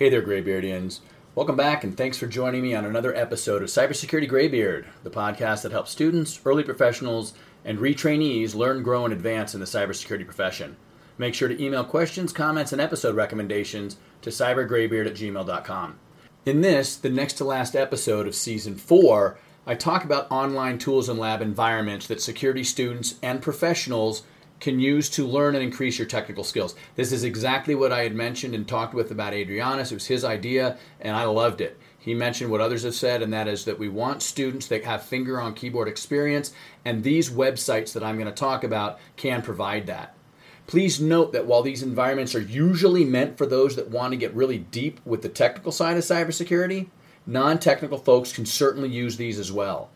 Hey there, Graybeardians. Welcome back, and thanks for joining me on another episode of Cybersecurity Graybeard, the podcast that helps students, early professionals, and retrainees learn, grow, and advance in the cybersecurity profession. Make sure to email questions, comments, and episode recommendations to cybergraybeard at gmail.com. In this, the next to last episode of season four, I talk about online tools and lab environments that security students and professionals can use to learn and increase your technical skills. This is exactly what I had mentioned and talked with about Adrianus. It was his idea, and I loved it. He mentioned what others have said, and that is that we want students that have finger on keyboard experience, and these websites that I'm going to talk about can provide that. Please note that while these environments are usually meant for those that want to get really deep with the technical side of cybersecurity, non technical folks can certainly use these as well.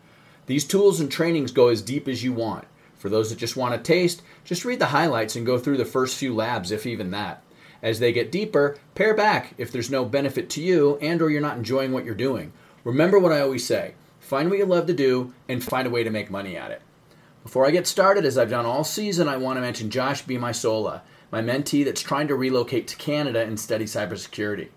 These tools and trainings go as deep as you want. For those that just want to taste, just read the highlights and go through the first few labs, if even that. As they get deeper, pare back if there's no benefit to you and or you're not enjoying what you're doing. Remember what I always say, find what you love to do and find a way to make money at it. Before I get started, as I've done all season, I want to mention Josh B. Mysola, my mentee that's trying to relocate to Canada and study cybersecurity.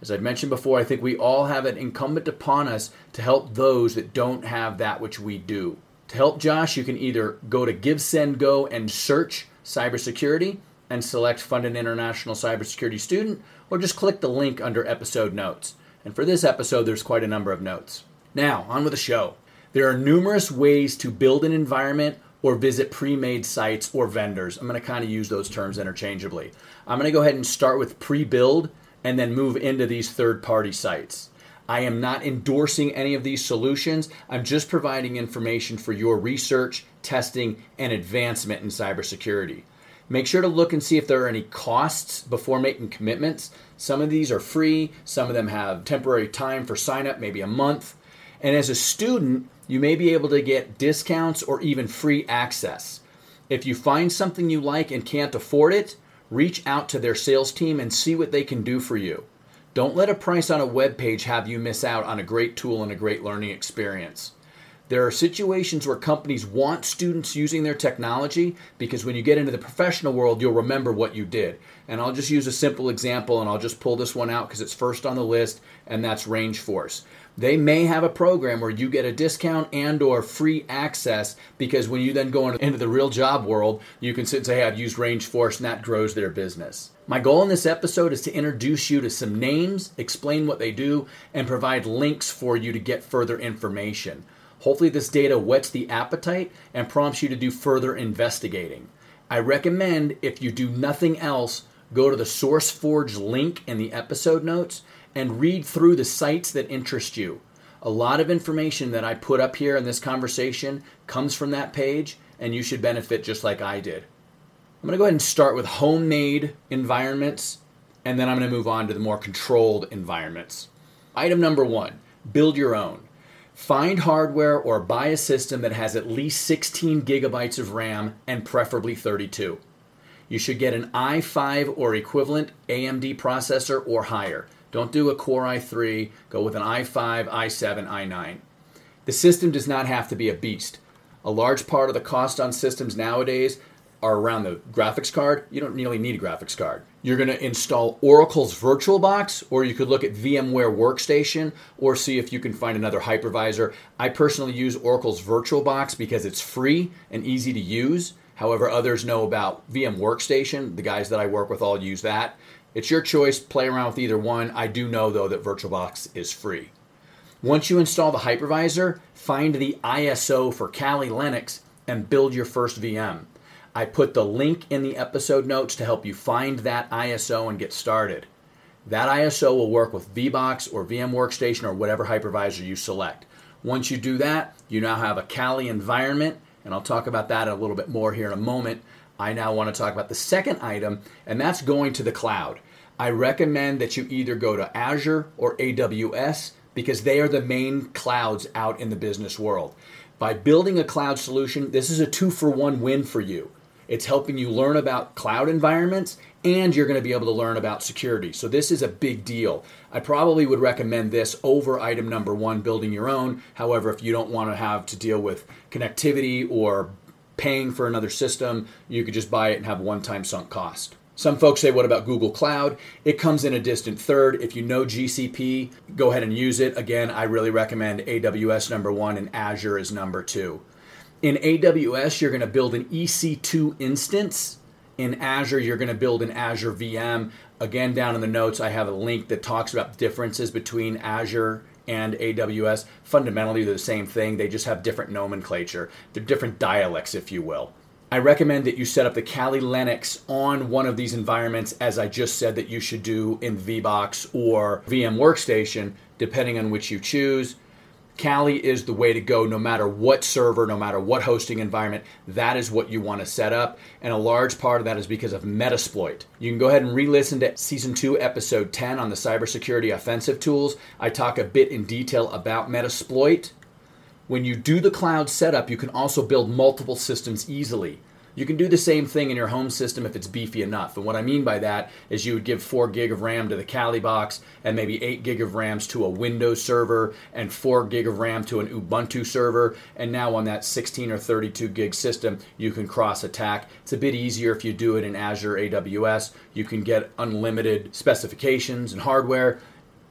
As I've mentioned before, I think we all have it incumbent upon us to help those that don't have that which we do. To help Josh, you can either go to GiveSendGo and search cybersecurity and select Fund an International Cybersecurity Student, or just click the link under episode notes. And for this episode, there's quite a number of notes. Now, on with the show. There are numerous ways to build an environment or visit pre made sites or vendors. I'm going to kind of use those terms interchangeably. I'm going to go ahead and start with pre build and then move into these third party sites. I am not endorsing any of these solutions. I'm just providing information for your research, testing, and advancement in cybersecurity. Make sure to look and see if there are any costs before making commitments. Some of these are free, some of them have temporary time for sign up, maybe a month. And as a student, you may be able to get discounts or even free access. If you find something you like and can't afford it, reach out to their sales team and see what they can do for you. Don't let a price on a web page have you miss out on a great tool and a great learning experience. There are situations where companies want students using their technology because when you get into the professional world, you'll remember what you did. And I'll just use a simple example and I'll just pull this one out because it's first on the list, and that's Rangeforce. They may have a program where you get a discount and or free access because when you then go into the real job world, you can sit and say, hey, I've used Rangeforce and that grows their business. My goal in this episode is to introduce you to some names, explain what they do, and provide links for you to get further information. Hopefully, this data whets the appetite and prompts you to do further investigating. I recommend, if you do nothing else, go to the SourceForge link in the episode notes and read through the sites that interest you. A lot of information that I put up here in this conversation comes from that page, and you should benefit just like I did. I'm going to go ahead and start with homemade environments, and then I'm going to move on to the more controlled environments. Item number one build your own. Find hardware or buy a system that has at least 16 gigabytes of RAM and preferably 32. You should get an i5 or equivalent AMD processor or higher. Don't do a Core i3, go with an i5, i7, i9. The system does not have to be a beast. A large part of the cost on systems nowadays are around the graphics card. You don't really need a graphics card. You're going to install Oracle's VirtualBox, or you could look at VMware Workstation, or see if you can find another hypervisor. I personally use Oracle's VirtualBox because it's free and easy to use. However, others know about VM Workstation. The guys that I work with all use that. It's your choice. Play around with either one. I do know, though, that VirtualBox is free. Once you install the hypervisor, find the ISO for Kali Linux and build your first VM. I put the link in the episode notes to help you find that ISO and get started. That ISO will work with VBox or VM Workstation or whatever hypervisor you select. Once you do that, you now have a Kali environment, and I'll talk about that a little bit more here in a moment. I now want to talk about the second item, and that's going to the cloud. I recommend that you either go to Azure or AWS because they are the main clouds out in the business world. By building a cloud solution, this is a two for one win for you. It's helping you learn about cloud environments and you're going to be able to learn about security. So, this is a big deal. I probably would recommend this over item number one, building your own. However, if you don't want to have to deal with connectivity or paying for another system, you could just buy it and have one time sunk cost. Some folks say, what about Google Cloud? It comes in a distant third. If you know GCP, go ahead and use it. Again, I really recommend AWS number one and Azure is number two. In AWS, you're going to build an EC2 instance. In Azure, you're going to build an Azure VM. Again, down in the notes, I have a link that talks about differences between Azure and AWS. Fundamentally, they're the same thing, they just have different nomenclature. They're different dialects, if you will. I recommend that you set up the Kali Linux on one of these environments, as I just said that you should do in VBox or VM Workstation, depending on which you choose. Kali is the way to go no matter what server, no matter what hosting environment. That is what you want to set up. And a large part of that is because of Metasploit. You can go ahead and re listen to season 2, episode 10 on the cybersecurity offensive tools. I talk a bit in detail about Metasploit. When you do the cloud setup, you can also build multiple systems easily. You can do the same thing in your home system if it's beefy enough. And what I mean by that is you would give 4 gig of RAM to the Kali box and maybe 8 gig of RAMs to a Windows server and 4 gig of RAM to an Ubuntu server. And now on that 16 or 32 gig system, you can cross attack. It's a bit easier if you do it in Azure AWS. You can get unlimited specifications and hardware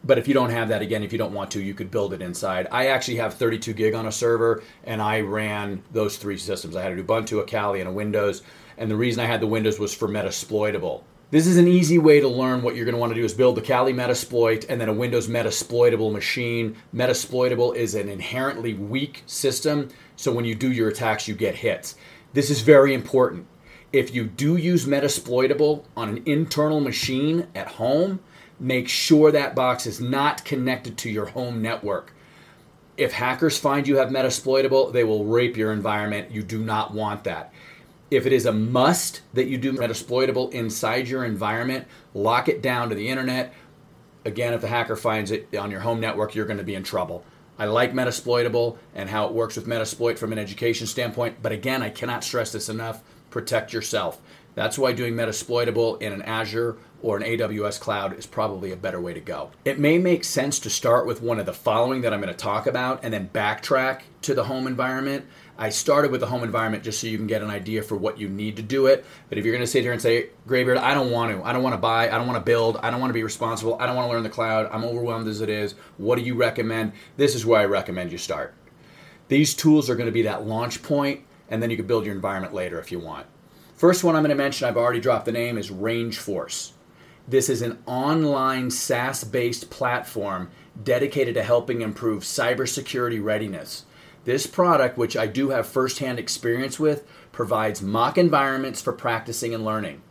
but if you don't have that again if you don't want to you could build it inside. I actually have 32 gig on a server and i ran those three systems. I had an ubuntu a kali and a windows and the reason i had the windows was for metasploitable. This is an easy way to learn what you're going to want to do is build the kali metasploit and then a windows metasploitable machine. Metasploitable is an inherently weak system so when you do your attacks you get hits. This is very important. If you do use metasploitable on an internal machine at home make sure that box is not connected to your home network. If hackers find you have Metasploitable, they will rape your environment. You do not want that. If it is a must that you do Metasploitable inside your environment, lock it down to the internet. Again, if the hacker finds it on your home network, you're going to be in trouble. I like Metasploitable and how it works with Metasploit from an education standpoint, but again, I cannot stress this enough protect yourself. That's why doing Metasploitable in an Azure or an AWS cloud is probably a better way to go. It may make sense to start with one of the following that I'm going to talk about and then backtrack to the home environment. I started with the home environment just so you can get an idea for what you need to do it. But if you're going to sit here and say, Graybeard, I don't want to, I don't want to buy, I don't want to build, I don't want to be responsible, I don't want to learn the cloud, I'm overwhelmed as it is, what do you recommend? This is where I recommend you start. These tools are going to be that launch point, and then you can build your environment later if you want. First one I'm going to mention, I've already dropped the name, is Rangeforce. This is an online SaaS based platform dedicated to helping improve cybersecurity readiness. This product, which I do have firsthand experience with, provides mock environments for practicing and learning.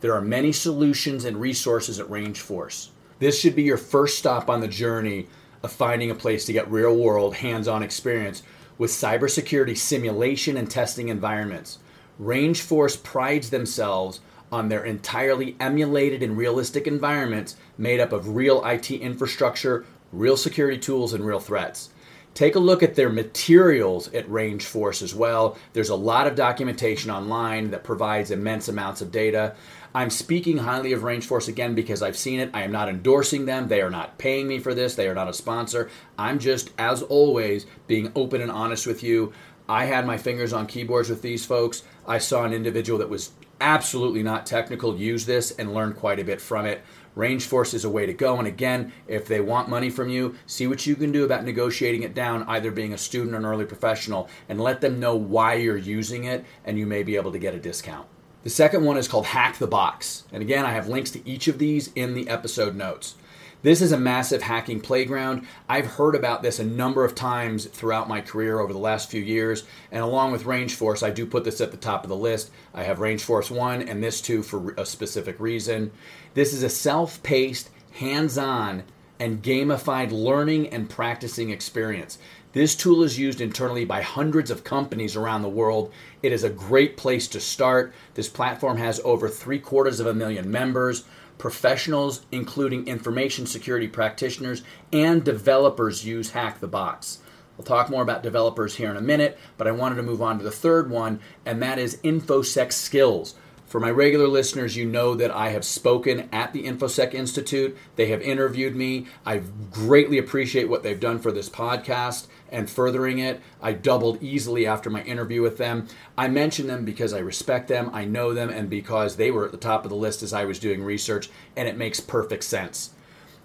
There are many solutions and resources at Rangeforce. This should be your first stop on the journey of finding a place to get real world, hands on experience with cybersecurity simulation and testing environments. Rangeforce prides themselves on their entirely emulated and realistic environments made up of real IT infrastructure, real security tools, and real threats. Take a look at their materials at Range Force as well. There's a lot of documentation online that provides immense amounts of data. I'm speaking highly of Rangeforce again because I've seen it. I am not endorsing them. They are not paying me for this. They are not a sponsor. I'm just, as always, being open and honest with you. I had my fingers on keyboards with these folks. I saw an individual that was absolutely not technical use this and learn quite a bit from it. Rangeforce is a way to go. And again, if they want money from you, see what you can do about negotiating it down, either being a student or an early professional, and let them know why you're using it, and you may be able to get a discount. The second one is called Hack the Box. And again, I have links to each of these in the episode notes. This is a massive hacking playground. I've heard about this a number of times throughout my career over the last few years, and along with Rangeforce, I do put this at the top of the list. I have Rangeforce 1 and this 2 for a specific reason. This is a self paced, hands on, and gamified learning and practicing experience. This tool is used internally by hundreds of companies around the world. It is a great place to start. This platform has over three quarters of a million members professionals, including information security practitioners, and developers use Hack the Box. We'll talk more about developers here in a minute, but I wanted to move on to the third one, and that is InfoSec Skills. For my regular listeners, you know that I have spoken at the InfoSec Institute. They have interviewed me. I greatly appreciate what they've done for this podcast and furthering it. I doubled easily after my interview with them. I mention them because I respect them, I know them, and because they were at the top of the list as I was doing research, and it makes perfect sense.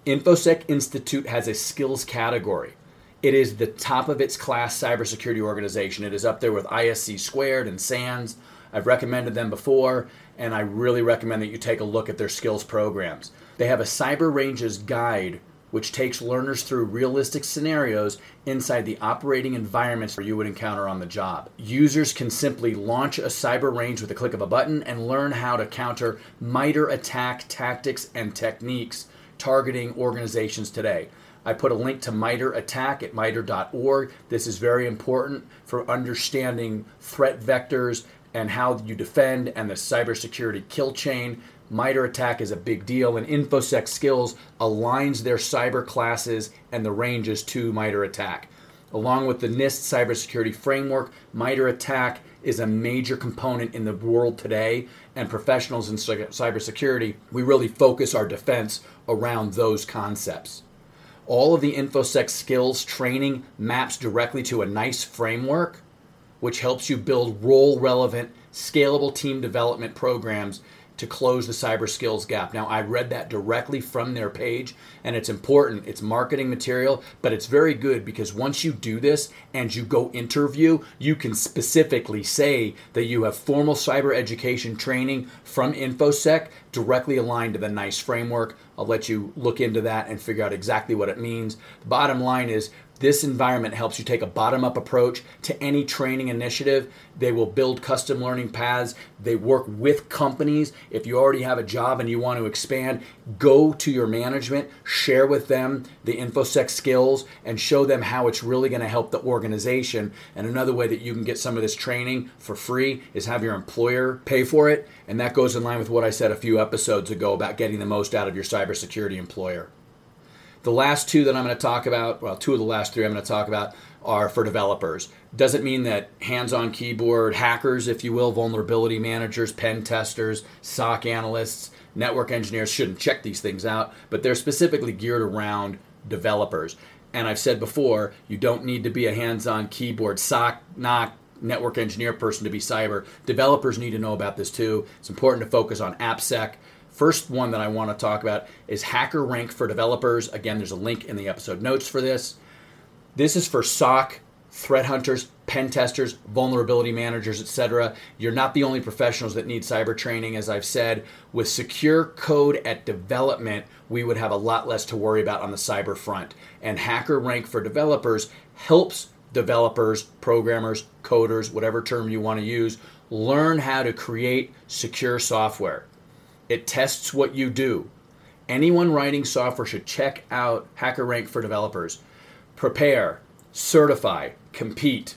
InfoSec Institute has a skills category. It is the top of its class cybersecurity organization. It is up there with ISC Squared and SANS. I've recommended them before, and I really recommend that you take a look at their skills programs. They have a Cyber Ranges guide which takes learners through realistic scenarios inside the operating environments you would encounter on the job. Users can simply launch a cyber range with a click of a button and learn how to counter MITRE ATT&CK tactics and techniques targeting organizations today. I put a link to MITRE ATT&CK at mitre.org. This is very important for understanding threat vectors and how you defend and the cybersecurity kill chain. MITRE ATT&CK is a big deal, and InfoSec Skills aligns their cyber classes and the ranges to MITRE ATT&CK. Along with the NIST cybersecurity framework, MITRE ATT&CK is a major component in the world today, and professionals in cybersecurity, we really focus our defense around those concepts. All of the InfoSec skills training maps directly to a NICE framework, which helps you build role relevant, scalable team development programs to close the cyber skills gap. Now, I read that directly from their page, and it's important. It's marketing material, but it's very good because once you do this and you go interview, you can specifically say that you have formal cyber education training from InfoSec directly aligned to the NICE framework. I'll let you look into that and figure out exactly what it means. The bottom line is this environment helps you take a bottom up approach to any training initiative. They will build custom learning paths. They work with companies. If you already have a job and you want to expand, go to your management, share with them the InfoSec skills, and show them how it's really going to help the organization. And another way that you can get some of this training for free is have your employer pay for it. And that goes in line with what I said a few episodes ago about getting the most out of your cybersecurity employer. The last two that I'm going to talk about, well, two of the last three I'm going to talk about are for developers. Doesn't mean that hands on keyboard hackers, if you will, vulnerability managers, pen testers, SOC analysts, network engineers shouldn't check these things out, but they're specifically geared around developers. And I've said before, you don't need to be a hands on keyboard SOC, NOC, network engineer person to be cyber. Developers need to know about this too. It's important to focus on AppSec First one that I want to talk about is Hacker Rank for developers. Again, there's a link in the episode notes for this. This is for SOC, threat hunters, pen testers, vulnerability managers, etc. You're not the only professionals that need cyber training, as I've said. With secure code at development, we would have a lot less to worry about on the cyber front. And Hacker Rank for developers helps developers, programmers, coders, whatever term you want to use, learn how to create secure software. It tests what you do. Anyone writing software should check out HackerRank for developers. Prepare, certify, compete.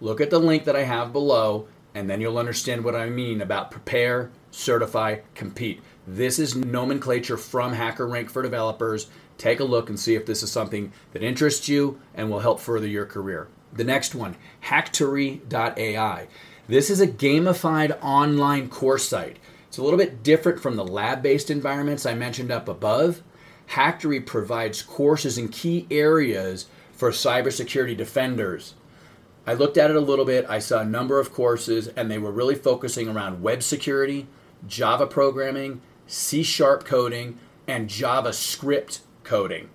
Look at the link that I have below, and then you'll understand what I mean about prepare, certify, compete. This is nomenclature from HackerRank for developers. Take a look and see if this is something that interests you and will help further your career. The next one, Hacktory.ai. This is a gamified online course site. It's a little bit different from the lab based environments I mentioned up above. Hacktory provides courses in key areas for cybersecurity defenders. I looked at it a little bit. I saw a number of courses, and they were really focusing around web security, Java programming, C sharp coding, and JavaScript coding.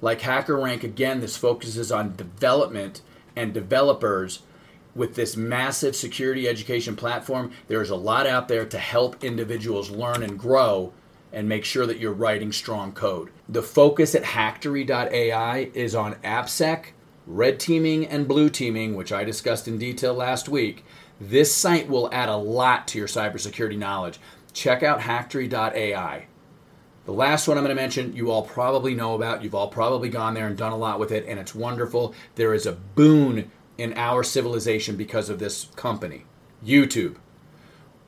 Like HackerRank, again, this focuses on development and developers with this massive security education platform, there's a lot out there to help individuals learn and grow and make sure that you're writing strong code. The focus at Hacktory.ai is on AppSec, red teaming, and blue teaming, which I discussed in detail last week. This site will add a lot to your cybersecurity knowledge. Check out Hacktory.ai. The last one I'm going to mention, you all probably know about. You've all probably gone there and done a lot with it, and it's wonderful. There is a boon in our civilization because of this company YouTube.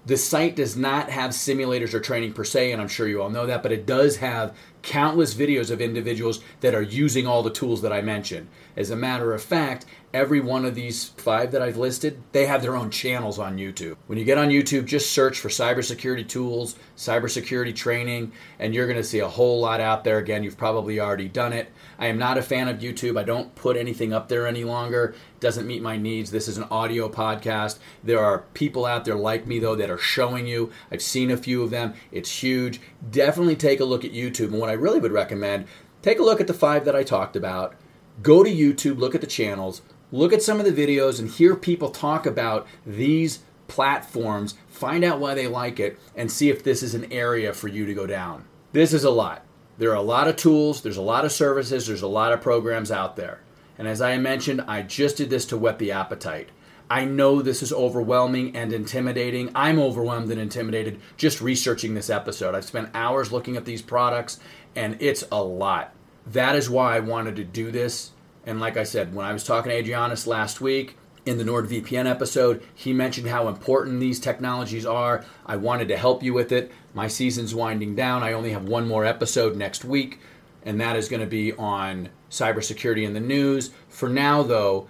The site does not have simulators or training per se, and I'm sure you all know that, but it does have countless videos of individuals that are using all the tools that I mentioned. As a matter of fact, every one of these five that I've listed, they have their own channels on YouTube. When you get on YouTube, just search for cybersecurity tools, cybersecurity training, and you're going to see a whole lot out there. Again, you've probably already done it. I am not a fan of YouTube. I don't put anything up there any longer. It doesn't meet my needs. This is an audio podcast. There are people out there like me though that are showing you. I've seen a few of them. It's huge. Definitely take a look at YouTube. And what I really would recommend, take a look at the five that I talked about. Go to YouTube, look at the channels, look at some of the videos and hear people talk about these platforms, find out why they like it, and see if this is an area for you to go down. This is a lot. There are a lot of tools, there's a lot of services, there's a lot of programs out there. And as I mentioned, I just did this to whet the appetite. I know this is overwhelming and intimidating. I'm overwhelmed and intimidated just researching this episode. I've spent hours looking at these products, and it's a lot. That is why I wanted to do this and like I said, when I was talking to Adrianus last week in the NordVPN episode, he mentioned how important these technologies are. I wanted to help you with it. My season's winding down. I only have one more episode next week, and that is going to be on cybersecurity in the news. For now, though,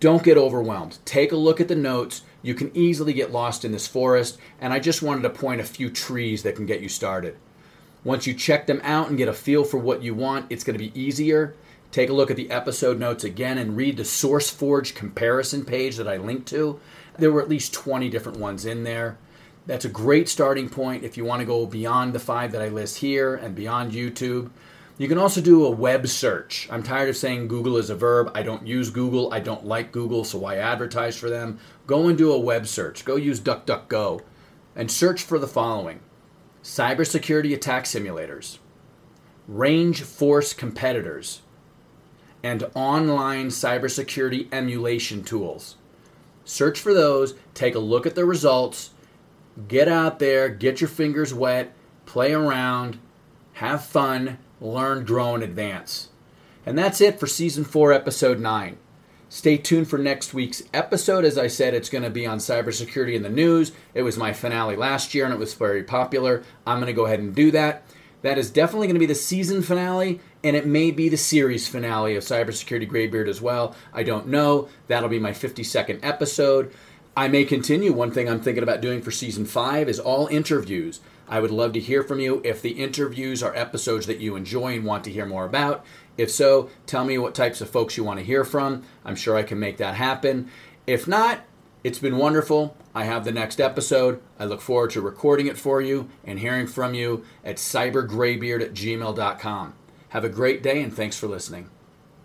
don't get overwhelmed. Take a look at the notes. You can easily get lost in this forest, and I just wanted to point a few trees that can get you started. Once you check them out and get a feel for what you want, it's going to be easier. Take a look at the episode notes again and read the SourceForge comparison page that I linked to. There were at least 20 different ones in there. That's a great starting point if you want to go beyond the five that I list here and beyond YouTube. You can also do a web search. I'm tired of saying Google is a verb. I don't use Google. I don't like Google, so why advertise for them? Go and do a web search. Go use DuckDuckGo and search for the following cybersecurity attack simulators, range force competitors, and online cybersecurity emulation tools. Search for those, take a look at the results, get out there, get your fingers wet, play around, have fun, learn, grow, and advance. And that's it for season 4, episode 9. Stay tuned for next week's episode. As I said, it's going to be on cybersecurity in the news. It was my finale last year and it was very popular. I'm going to go ahead and do that. That is definitely going to be the season finale, and it may be the series finale of Cybersecurity Graybeard as well. I don't know. That'll be my 52nd episode. I may continue. One thing I'm thinking about doing for season five is all interviews. I would love to hear from you if the interviews are episodes that you enjoy and want to hear more about. If so, tell me what types of folks you want to hear from. I'm sure I can make that happen. If not, it's been wonderful. I have the next episode. I look forward to recording it for you and hearing from you at cybergraybeard at gmail.com. Have a great day and thanks for listening.